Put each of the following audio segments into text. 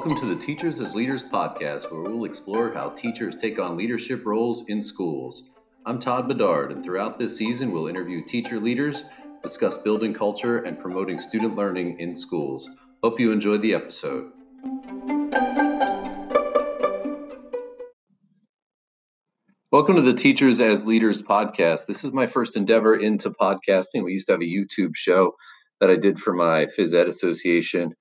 Welcome to the Teachers as Leaders podcast, where we'll explore how teachers take on leadership roles in schools. I'm Todd Bedard, and throughout this season, we'll interview teacher leaders, discuss building culture, and promoting student learning in schools. Hope you enjoyed the episode. Welcome to the Teachers as Leaders podcast. This is my first endeavor into podcasting. We used to have a YouTube show that I did for my phys ed association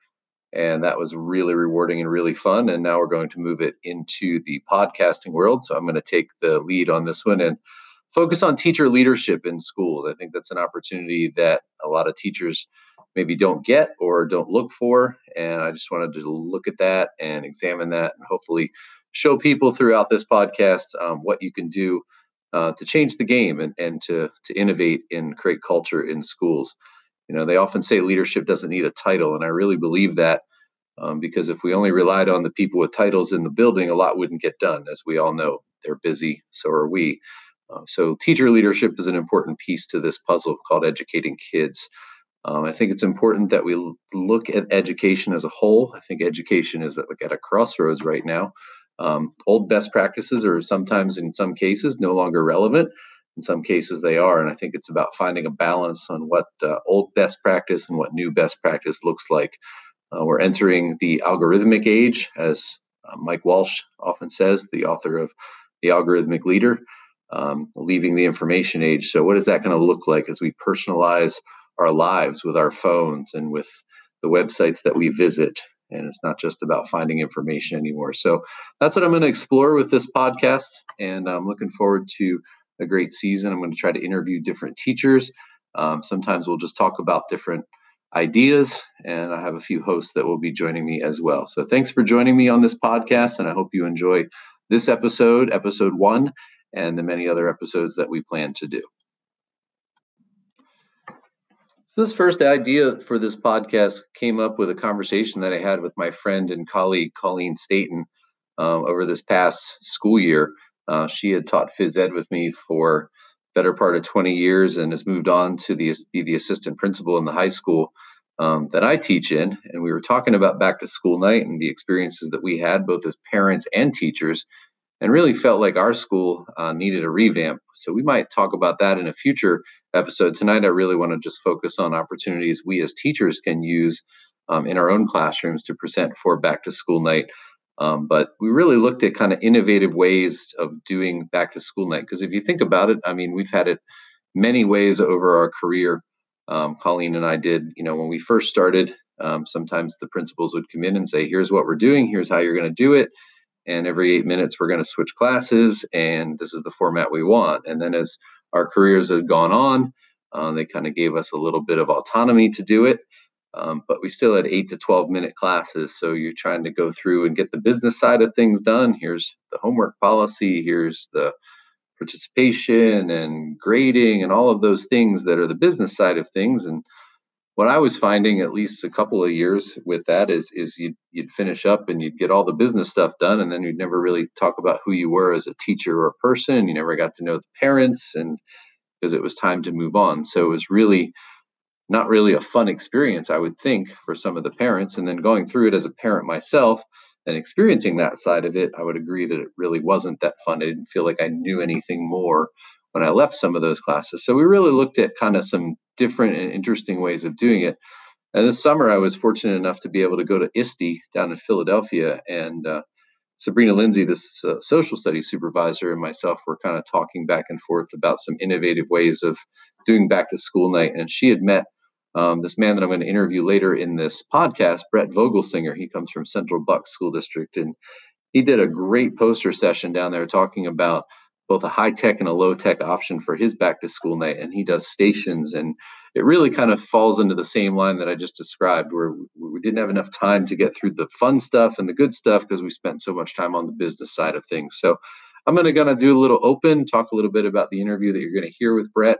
and that was really rewarding and really fun. And now we're going to move it into the podcasting world. So I'm going to take the lead on this one and focus on teacher leadership in schools. I think that's an opportunity that a lot of teachers maybe don't get or don't look for. And I just wanted to look at that and examine that and hopefully show people throughout this podcast um, what you can do uh, to change the game and, and to, to innovate and create culture in schools. You know, they often say leadership doesn't need a title, and I really believe that um, because if we only relied on the people with titles in the building, a lot wouldn't get done. As we all know, they're busy, so are we. Uh, so, teacher leadership is an important piece to this puzzle called educating kids. Um, I think it's important that we look at education as a whole. I think education is at, like at a crossroads right now. Um, old best practices are sometimes, in some cases, no longer relevant in some cases they are and i think it's about finding a balance on what uh, old best practice and what new best practice looks like. Uh, we're entering the algorithmic age as uh, mike walsh often says the author of the algorithmic leader um, leaving the information age. So what is that going to look like as we personalize our lives with our phones and with the websites that we visit? And it's not just about finding information anymore. So that's what i'm going to explore with this podcast and i'm looking forward to a great season. I'm going to try to interview different teachers. Um, sometimes we'll just talk about different ideas, and I have a few hosts that will be joining me as well. So thanks for joining me on this podcast, and I hope you enjoy this episode, episode one, and the many other episodes that we plan to do. This first idea for this podcast came up with a conversation that I had with my friend and colleague Colleen Staten um, over this past school year. Uh, she had taught phys ed with me for better part of 20 years and has moved on to the, be the assistant principal in the high school um, that I teach in. And we were talking about back to school night and the experiences that we had, both as parents and teachers, and really felt like our school uh, needed a revamp. So we might talk about that in a future episode. Tonight, I really want to just focus on opportunities we as teachers can use um, in our own classrooms to present for back to school night. Um, but we really looked at kind of innovative ways of doing back to school night. Because if you think about it, I mean, we've had it many ways over our career. Um, Colleen and I did, you know, when we first started, um, sometimes the principals would come in and say, here's what we're doing, here's how you're going to do it. And every eight minutes, we're going to switch classes, and this is the format we want. And then as our careers have gone on, uh, they kind of gave us a little bit of autonomy to do it. Um, but we still had eight to 12 minute classes. So you're trying to go through and get the business side of things done. Here's the homework policy, here's the participation and grading and all of those things that are the business side of things. And what I was finding, at least a couple of years with that, is is you'd you'd finish up and you'd get all the business stuff done, and then you'd never really talk about who you were as a teacher or a person. You never got to know the parents, and because it was time to move on. So it was really not really a fun experience, I would think, for some of the parents. And then going through it as a parent myself and experiencing that side of it, I would agree that it really wasn't that fun. I didn't feel like I knew anything more when I left some of those classes. So we really looked at kind of some different and interesting ways of doing it. And this summer, I was fortunate enough to be able to go to ISTE down in Philadelphia. And uh, Sabrina Lindsay, the uh, social studies supervisor, and myself were kind of talking back and forth about some innovative ways of doing back to school night. And she had met um, this man that I'm going to interview later in this podcast, Brett Vogelsinger, he comes from Central Bucks School District, and he did a great poster session down there talking about both a high tech and a low tech option for his back to school night. And he does stations, and it really kind of falls into the same line that I just described, where we didn't have enough time to get through the fun stuff and the good stuff because we spent so much time on the business side of things. So I'm going to gonna do a little open, talk a little bit about the interview that you're going to hear with Brett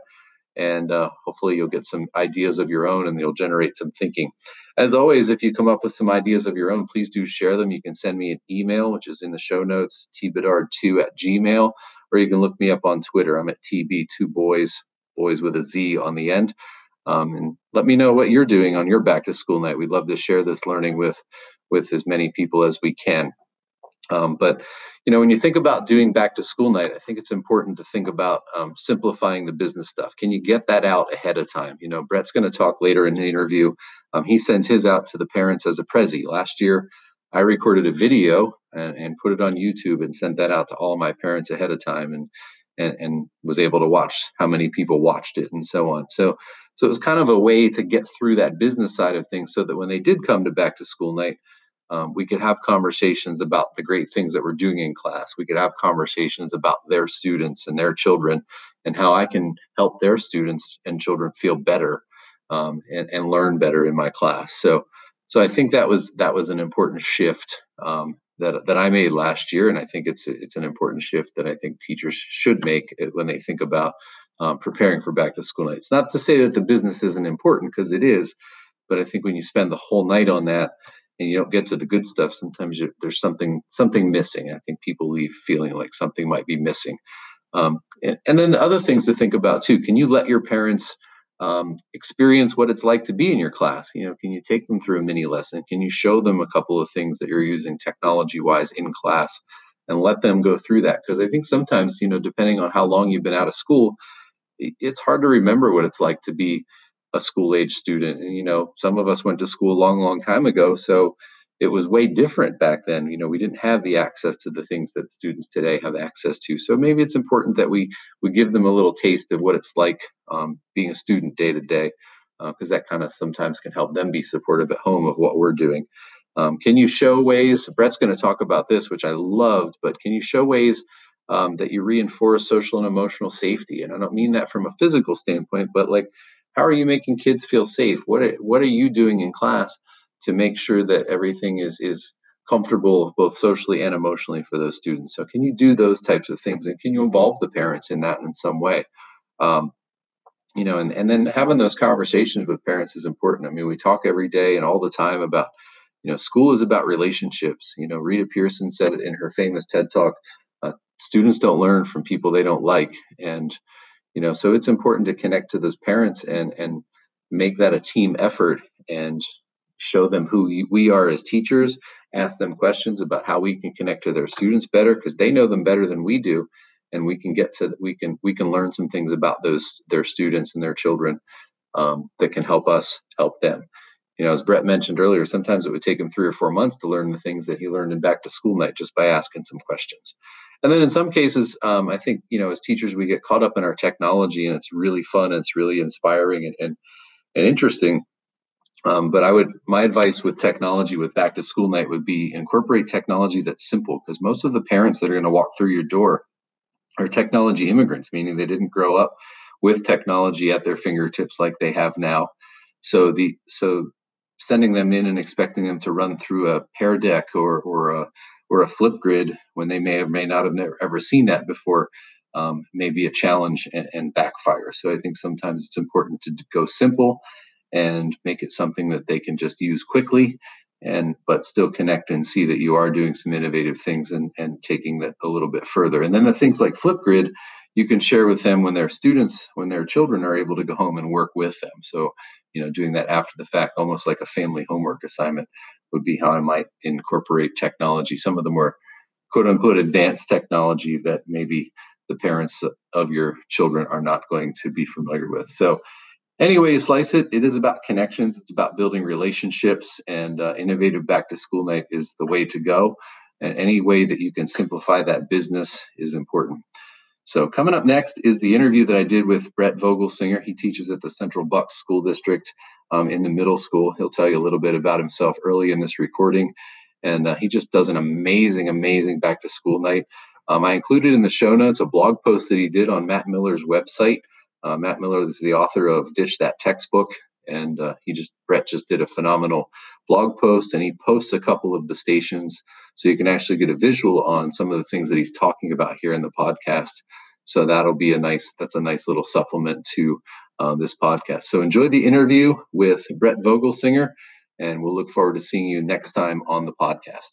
and uh, hopefully you'll get some ideas of your own and you'll generate some thinking. As always, if you come up with some ideas of your own, please do share them. You can send me an email, which is in the show notes, tbedard2 at gmail, or you can look me up on Twitter. I'm at TB2Boyz, boys with a Z on the end. Um, and let me know what you're doing on your back to school night. We'd love to share this learning with with as many people as we can. Um, but you know, when you think about doing back to school night, I think it's important to think about um, simplifying the business stuff. Can you get that out ahead of time? You know, Brett's going to talk later in the interview. Um, he sends his out to the parents as a prezi. Last year, I recorded a video and, and, put it on YouTube and sent that out to all my parents ahead of time, and, and and was able to watch how many people watched it and so on. So so it was kind of a way to get through that business side of things, so that when they did come to back to school night, um, we could have conversations about the great things that we're doing in class. We could have conversations about their students and their children and how I can help their students and children feel better um, and, and, learn better in my class. So, so I think that was that was an important shift um, that that I made last year, and I think it's it's an important shift that I think teachers should make when they think about um, preparing for back to school night. Not to say that the business isn't important because it is, but I think when you spend the whole night on that and you don't get to the good stuff, sometimes there's something something missing. I think people leave feeling like something might be missing. Um, and, and, then other things to think about too. Can you let your parents um, experience what it's like to be in your class? You know, can you take them through a mini lesson? Can you show them a couple of things that you're using technology wise in class, and let them go through that? Because I think sometimes, you know, depending on how long you've been out of school, it's hard to remember what it's like to be a school age student. And, you know, some of us went to school a long, long time ago. So it was way different back then. You know, we didn't have the access to the things that students today have access to. So maybe it's important that we we give them a little taste of what it's like um, being a student day to day, because uh, that kind of sometimes can help them be supportive at home of what we're doing. Um, can you show ways? Brett's going to talk about this, which I loved, but can you show ways um, that you reinforce social and emotional safety? And I don't mean that from a physical standpoint, but like how are you making kids feel safe? What are, what are you doing in class to make sure that everything is is comfortable both socially and emotionally for those students? So can you do those types of things and can you involve the parents in that in some way? Um, you know, and, and then having those conversations with parents is important. I mean, we talk every day and all the time about, you know, school is about relationships. You know, Rita Pierson said it in her famous TED talk. Uh, students don't learn from people they don't like, and you know so it's important to connect to those parents and and make that a team effort and show them who we are as teachers ask them questions about how we can connect to their students better because they know them better than we do and we can get to that we can we can learn some things about those their students and their children um, that can help us help them. You know as brett mentioned earlier sometimes it would take him three or four months to learn the things that he learned in back to school night just by asking some questions and then in some cases um, i think you know as teachers we get caught up in our technology and it's really fun and it's really inspiring and and, and interesting. Um, but i would my advice with technology with back to school night would be incorporate technology that's simple because most of the parents that are going to walk through your door are technology immigrants meaning they didn't grow up with technology at their fingertips like they have now. So the so sending them in and expecting them to run through a Pear Deck or or a or a when they may or may not have never, ever seen that before um, may be a challenge and, and, backfire. So I think sometimes it's important to go simple and make it something that they can just use quickly and but still connect and see that you are doing some innovative things and, and taking that a little bit further. And then the things like Flipgrid, you can share with them when their students, when their children are able to go home and work with them. So, you know, doing that after the fact, almost like a family homework assignment would be how I might incorporate technology, some of the more quote unquote advanced technology that maybe the parents of your children are not going to be familiar with. So, anyway, you slice it, it is about connections, it's about building relationships, and uh, innovative back to school night is the way to go. And any way that you can simplify that business is important. So, coming up next is the interview that I did with Brett Vogelsinger. He teaches at the Central Bucks School District um, in the middle school. He'll tell you a little bit about himself early in this recording. And uh, he just does an amazing, amazing back to school night. Um, I included in the show notes a blog post that he did on Matt Miller's website. Uh, Matt Miller is the author of Ditch That Textbook, and uh, he just Brett just did a phenomenal blog post, and he posts a couple of the stations so you can actually get a visual on some of the things that he's talking about here in the podcast. So that'll be a nice that's a nice little supplement to uh, this podcast. So enjoy the interview with Brett Vogelsinger, and we'll look forward to seeing you next time on the podcast.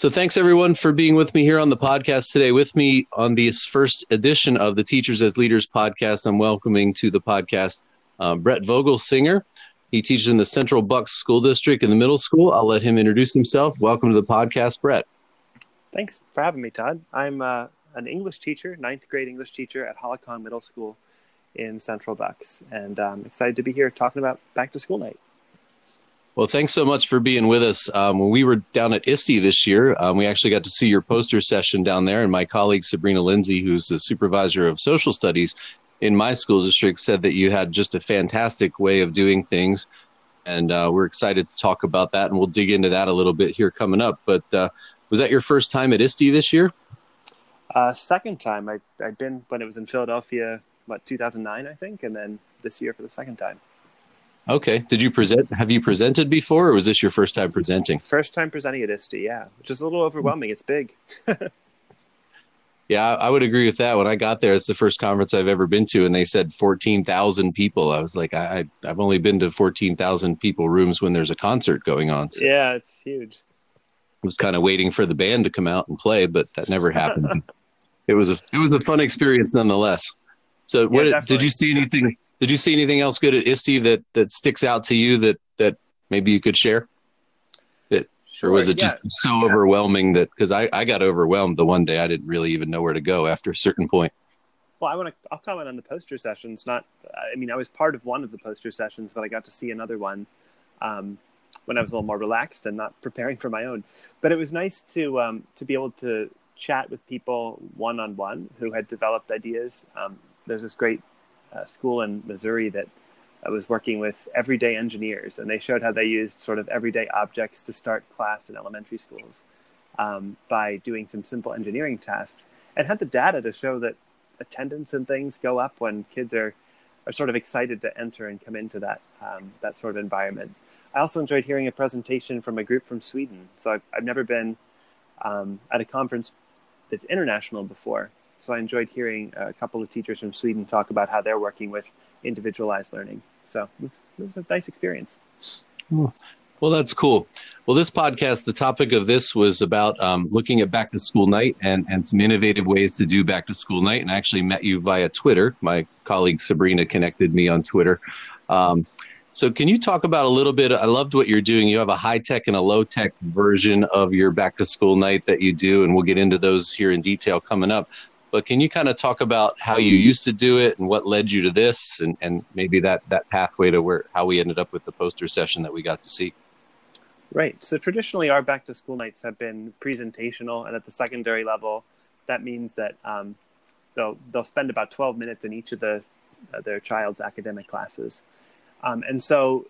So thanks everyone for being with me here on the podcast today. With me on this first edition of the Teachers as Leaders podcast, I'm welcoming to the podcast uh, Brett Vogelsinger. He teaches in the Central Bucks School District in the middle school. I'll let him introduce himself. Welcome to the podcast, Brett. Thanks for having me, Todd. I'm uh, an English teacher, ninth grade English teacher at Holicong Middle School in Central Bucks, and I'm excited to be here talking about back to school night. Well, thanks so much for being with us. Um, when we were down at ISTE this year, um, we actually got to see your poster session down there, and my colleague Sabrina Lindsay, who's the supervisor of social studies in my school district, said that you had just a fantastic way of doing things, and uh, we're excited to talk about that, and we'll dig into that a little bit here coming up. But uh, was that your first time at ISTE this year? Uh, second time. I, I'd been when it was in Philadelphia, what 2009, I think, and then this year for the second time. Okay. Did you present? Have you presented before, or was this your first time presenting? First time presenting at ISTE, yeah, which is a little overwhelming. It's big. yeah, I would agree with that. When I got there, it's the first conference I've ever been to, and they said fourteen thousand people. I was like, I, I've only been to fourteen thousand people rooms when there's a concert going on. So yeah, it's huge. I was kind of waiting for the band to come out and play, but that never happened. it was a it was a fun experience nonetheless. So, what yeah, did you see anything? Did you see anything else good at ISTE that that sticks out to you that that maybe you could share? Sure, or was it just yeah. so overwhelming that because I I got overwhelmed the one day I didn't really even know where to go after a certain point. Well, I want to. I'll comment on the poster sessions. Not, I mean, I was part of one of the poster sessions, but I got to see another one um, when I was a little more relaxed and not preparing for my own. But it was nice to um, to be able to chat with people one on one who had developed ideas. Um, there's this great uh, school in Missouri that uh, was working with everyday engineers, and they showed how they used sort of everyday objects to start class in elementary schools um, by doing some simple engineering tasks, and had the data to show that attendance and things go up when kids are are sort of excited to enter and come into that um, that sort of environment. I also enjoyed hearing a presentation from a group from Sweden. So I've, I've never been um, at a conference that's international before, so I enjoyed hearing a couple of teachers from Sweden talk about how they're working with individualized learning. So it was, it was a nice experience. Well, that's cool. Well, this podcast, the topic of this was about um, looking at back to school night and, and some innovative ways to do back to school night. And I actually met you via Twitter. My colleague Sabrina connected me on Twitter. Um, so, can you talk about a little bit? I loved what you're doing. You have a high tech and a low tech version of your back to school night that you do, and we'll get into those here in detail coming up. But can you kind of talk about how you used to do it and what led you to this, and, and maybe that that pathway to where how we ended up with the poster session that we got to see? Right. So traditionally, our back to school nights have been presentational, and at the secondary level, that means that um, they'll they'll spend about 12 minutes in each of the uh, their child's academic classes, um, and so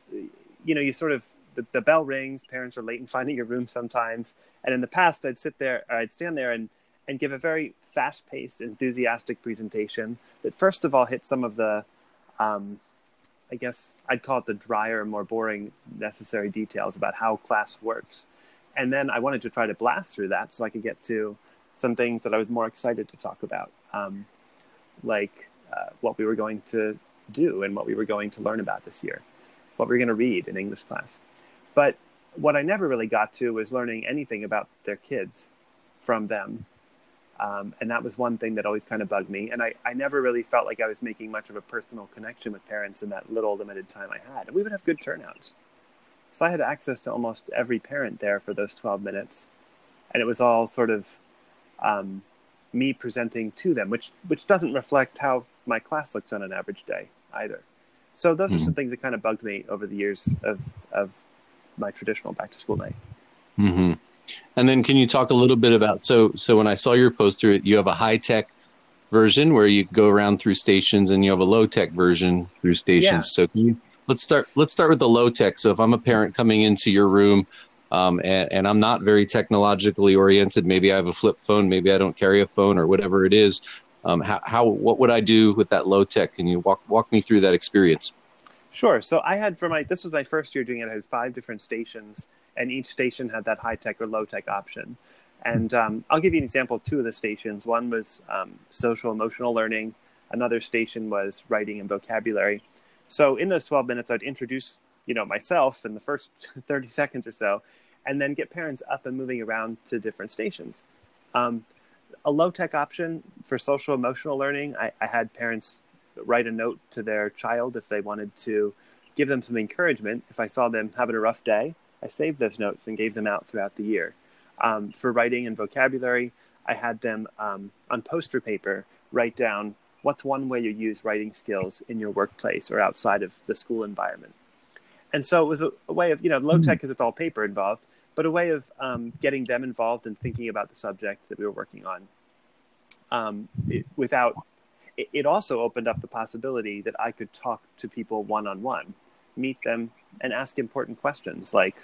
you know you sort of the, the bell rings, parents are late in finding your room sometimes, and in the past, I'd sit there, I'd stand there and and give a very fast paced, enthusiastic presentation that, first of all, hit some of the, um, I guess I'd call it the drier, more boring, necessary details about how class works. And then I wanted to try to blast through that so I could get to some things that I was more excited to talk about, um, like uh, what we were going to do and what we were going to learn about this year, what we were going to read in English class. But what I never really got to was learning anything about their kids from them um, and that was one thing that always kind of bugged me. And I, I never really felt like I was making much of a personal connection with parents in that little limited time I had. And we would have good turnouts. So I had access to almost every parent there for those 12 minutes. And it was all sort of um, me presenting to them, which, which doesn't reflect how my class looks on an average day either. So those mm-hmm. are some things that kind of bugged me over the years of, of my traditional back to school night. Mm-hmm. And then can you talk a little bit about so so when I saw your poster, you have a high tech version where you go around through stations, and you have a low tech version through stations. Yeah. So you, let's start let's start with the low tech. So if I'm a parent coming into your room. Um, and, and, I'm not very technologically oriented. Maybe I have a flip phone. Maybe I don't carry a phone or whatever it is. Um, how, how, what would I do with that low tech? Can you walk walk me through that experience? Sure. So I had for my this was my first year doing it. I had five different stations, and each station had that high tech or low tech option. And um, I'll give you an example of two of the stations. One was um, social emotional learning. Another station was writing and vocabulary. So in those 12 minutes, I'd introduce you know myself in the first 30 seconds or so, and then get parents up and moving around to different stations. Um, a low tech option for social emotional learning, I, I, had parents write a note to their child if they wanted to give them some encouragement. If I saw them having a rough day, I saved those notes and gave them out throughout the year. Um, for writing and vocabulary, I had them um, on poster paper write down what's one way you use writing skills in your workplace or outside of the school environment. And so it was a, a way of, you know, low tech because hmm. it's all paper involved, but a way of um, getting them involved and thinking about the subject that we were working on um, it, without it, it also opened up the possibility that I could talk to people one on one, meet them, and ask important questions like,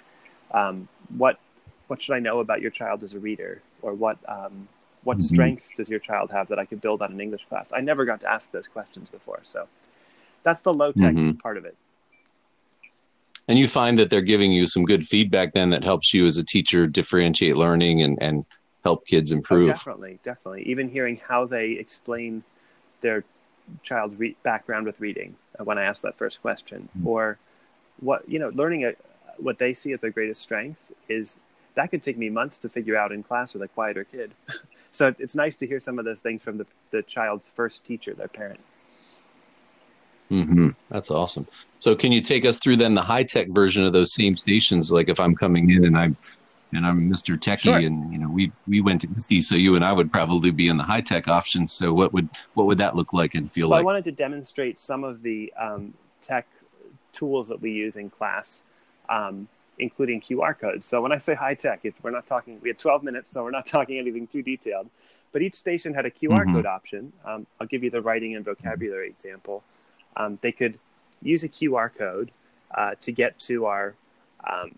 um, "What what should I know about your child as a reader?" or "What um, what mm-hmm. strengths does your child have that I could build on an English class?" I never got to ask those questions before, so that's the low tech mm-hmm. part of it. And you find that they're giving you some good feedback then that helps you as a teacher differentiate learning and, and help kids oh, improve. Oh, definitely, definitely. Even hearing how they explain their child's re- background with reading uh, when I ask that first question, mm-hmm. or what you know, learning a, what they see as their greatest strength is that could take me months to figure out in class with a quieter kid. so it's nice to hear some of those things from the, the child's first teacher, their parent. Mm-hmm. That's awesome. So, can you take us through then the high tech version of those same stations? Like, if I'm coming in and I'm and I'm Mr. Techie, sure. and you know we we went to ISTE, so you and I would probably be in the high tech option. So what would what would that look like and feel so like? I wanted to demonstrate some of the um, tech tools that we use in class, um, including QR codes. So when I say high tech, it, we're not talking. We had 12 minutes, so we're not talking anything too detailed. But each station had a QR mm-hmm. code option. Um, I'll give you the writing and vocabulary example. Um, they could use a QR code uh, to get to our um,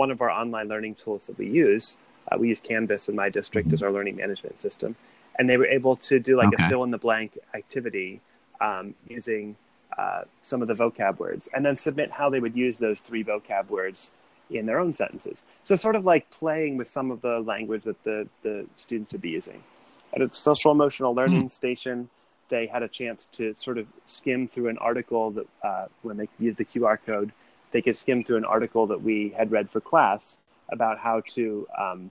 one of our online learning tools that we use. Uh, we use Canvas in my district mm-hmm. as our learning management system, and they were able to do like okay. a fill in the blank activity um, using uh, some of the vocab words, and then submit how they would use those three vocab words in their own sentences. So sort of like playing with some of the language that the the students would be using. At a social emotional learning mm-hmm. station, they had a chance to sort of skim through an article that uh, when they used the QR code they could skim through an article that we had read for class about how to um,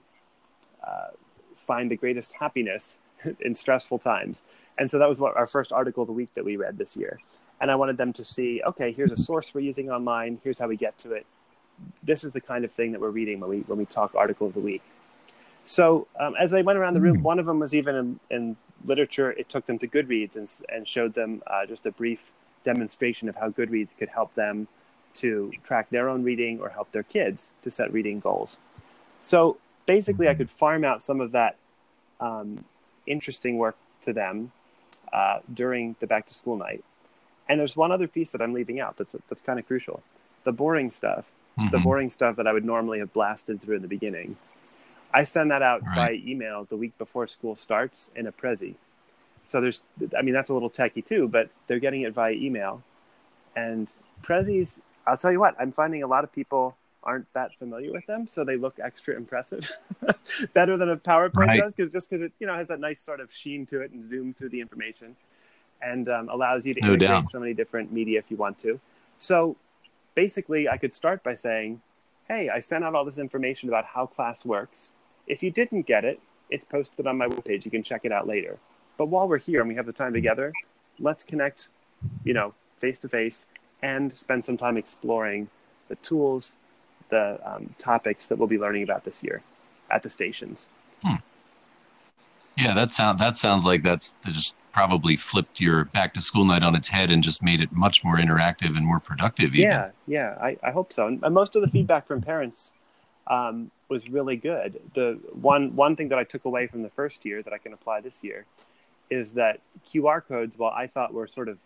uh, find the greatest happiness in stressful times. And so that was what our first article of the week that we read this year. And I wanted them to see, okay, here's a source we're using online. Here's how we get to it. This is the kind of thing that we're reading when we when we talk article of the week. So um, as they went around the room, hmm. one of them was even in, in literature. It took them to Goodreads and, and showed them uh, just a brief demonstration of how Goodreads could help them to track their own reading or help their kids to set reading goals. So basically, I could farm out some of that um, interesting work to them uh, during the back to school night. And there's one other piece that I'm leaving out that's that's kind of crucial: the boring stuff, mm-hmm. the boring stuff that I would normally have blasted through in the beginning. I send that out right. by email the week before school starts in a Prezi. So there's, I mean, that's a little techy too, but they're getting it via email. And Prezis I'll tell you what, I'm finding a lot of people aren't that familiar with them, so they look extra impressive, better than a PowerPoint right. does, because just because it you know has that nice sort of sheen to it and zoom through the information, and um, allows you to no integrate doubt. so many different media if you want to. So basically, I could start by saying, "Hey, I sent out all this information about how class works. If you didn't get it, it's posted on my webpage. You can check it out later. But while we're here and we have the time together, let's connect, you know, face to face and spend some time exploring the tools, the um, topics that we'll be learning about this year at the stations. Hmm. Yeah, that sound that sounds like that's that just probably flipped your back to school night on its head and just made it much more interactive and more productive. Even. Yeah, yeah, I, I hope so. And most of the feedback from parents um, was really good. The one one thing that I took away from the first year that I can apply this year is that QR codes, while I thought were sort of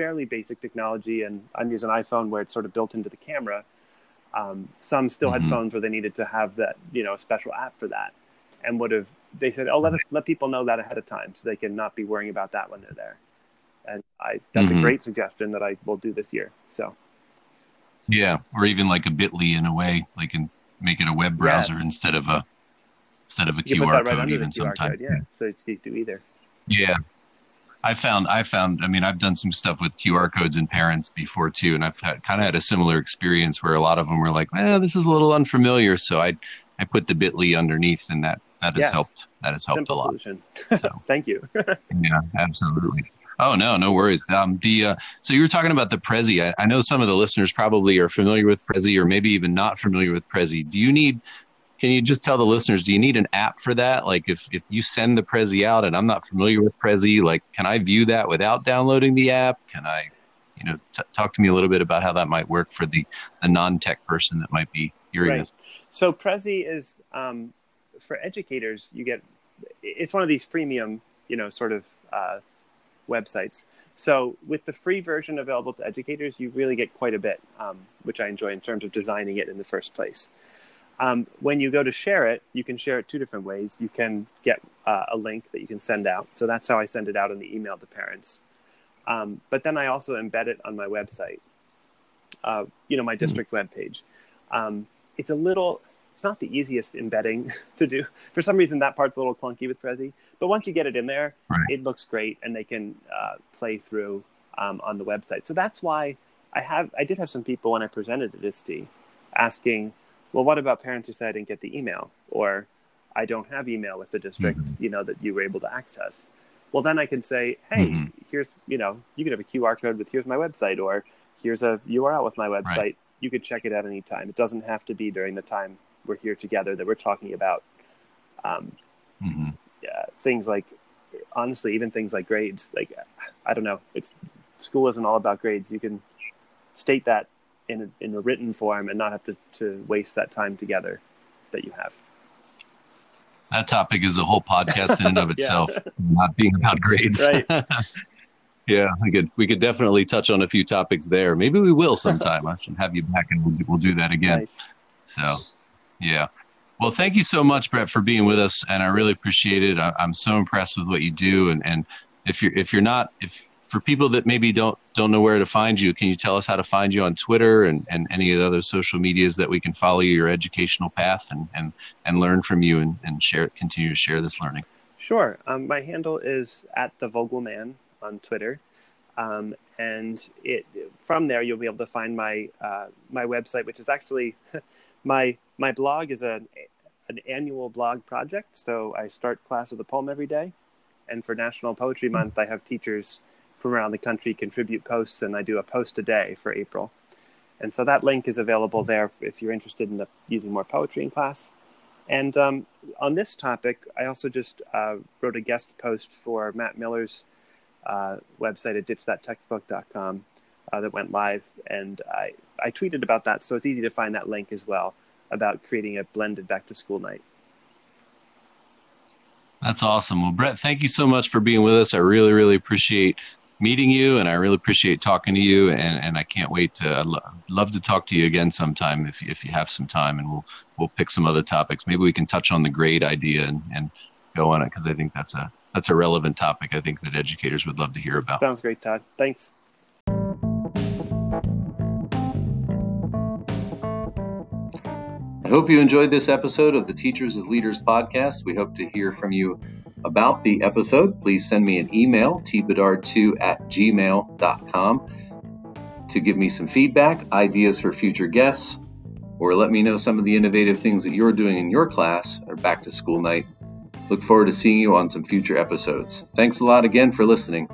fairly basic technology, and I'm using an iPhone where it's sort of built into the camera. Um, some still mm-hmm. had phones where they needed to have that, you know, a special app for that, and would have they said, "Oh, let let people know that ahead of time, so they can not be worrying about that when they're there." And I that's mm-hmm. a great suggestion that I will do this year. So, yeah, or even like a Bitly in a way, like and make it a web browser yes. instead of a instead of a you QR right code, even sometimes. yeah, so you do either. Yeah, I found I found I mean I've done some stuff with QR codes and parents before too, and I've had, kind of had a similar experience where a lot of them were like, "Eh, this is a little unfamiliar," so I I put the Bitly underneath, and that that has yes. helped. That has helped Simple a lot. Solution. So, Thank you. yeah, absolutely. Oh no, no worries. Um, the uh, so you were talking about the Prezi. I, I, know some of the listeners probably are familiar with Prezi, or maybe even not familiar with Prezi. Do you need? Can you just tell the listeners? Do you need an app for that? Like, if if you send the Prezi out and I'm not familiar with Prezi, like, can I view that without downloading the app? Can I, you know, t- talk to me a little bit about how that might work for the the non-tech person that might be hearing right. this? So Prezi is um, for educators. You get it's one of these freemium, you know, sort of. Uh, websites. So with the free version available to educators, you really get quite a bit, um, which I enjoy in terms of designing it in the first place. Um, when you go to share it, you can share it two different ways. You can get uh, a link that you can send out. So that's how I send it out in the email to parents. Um, but then I also embed it on my website, uh, you know, my hmm. district mm-hmm. webpage. Um, it's a little, it's not the easiest embedding to do. For some reason, that part's a little clunky with Prezi. But once you get it in there, right. it looks great, and they can uh, play through um, on the website. So that's why I have I did have some people when I presented at ISTE asking, well, what about parents who said I didn't get the email, or I don't have email with the district, mm-hmm. you know, that you were able to access. Well, then I can say, hey, mm-hmm. here's you know, you can have a QR code with here's my website, or here's a URL with my website. Right. You could check it at any time. It doesn't have to be during the time we're here together that we're talking about um, mm-hmm uh, things like honestly even things like grades like i don't know it's school isn't all about grades you can state that in a, in a written form and not have to, to waste that time together that you have. That topic is a whole podcast in and of itself not being about grades. Right. Yeah we could we could definitely touch on a few topics there. Maybe we will sometime. I should have you back and we'll do, we'll do that again. Nice. so yeah. Well, thank you so much, Brett, for being with us, and I really appreciate it. I, am so impressed with what you do, and, and if you're if you're not if for people that maybe don't don't know where to find you, can you tell us how to find you on Twitter and, and any of the other social medias that we can follow your educational path and and, and learn from you and, and share continue to share this learning? Sure. Um, my handle is at the Vogelman on Twitter. Um, and it from there you'll be able to find my uh, my website, which is actually my my blog is a an annual blog project. So I start class with a poem every day, and for National Poetry hmm. Month, I have teachers from around the country contribute posts, and I do a post a day for April. And so that link is available there if you're interested in the, using more poetry in class. And um, on this topic, I also just uh, wrote a guest post for Matt Miller's uh, website at ditchthattextbook.com uh, that went live. And I, I tweeted about that, so it's easy to find that link as well about creating a blended back to school night. That's awesome. Well, Brett, thank you so much for being with us. I really, really appreciate meeting you and I really appreciate talking to you. And, and I can't wait to I'd lo- love to talk to you again sometime if, if you have some time and we'll, we'll pick some other topics. Maybe we can touch on the grade idea and, and go on it. Cause I think that's a, that's a relevant topic. I think that educators would love to hear about. Sounds great, Todd. Thanks. I hope you enjoyed this episode of the Teachers as Leaders podcast. We hope to hear from you about the episode. Please send me an email, tbedard2 at gmail.com, to give me some feedback, ideas for future guests, or let me know some of the innovative things that you're doing in your class or back to school night. Look forward to seeing you on some future episodes. Thanks a lot again for listening.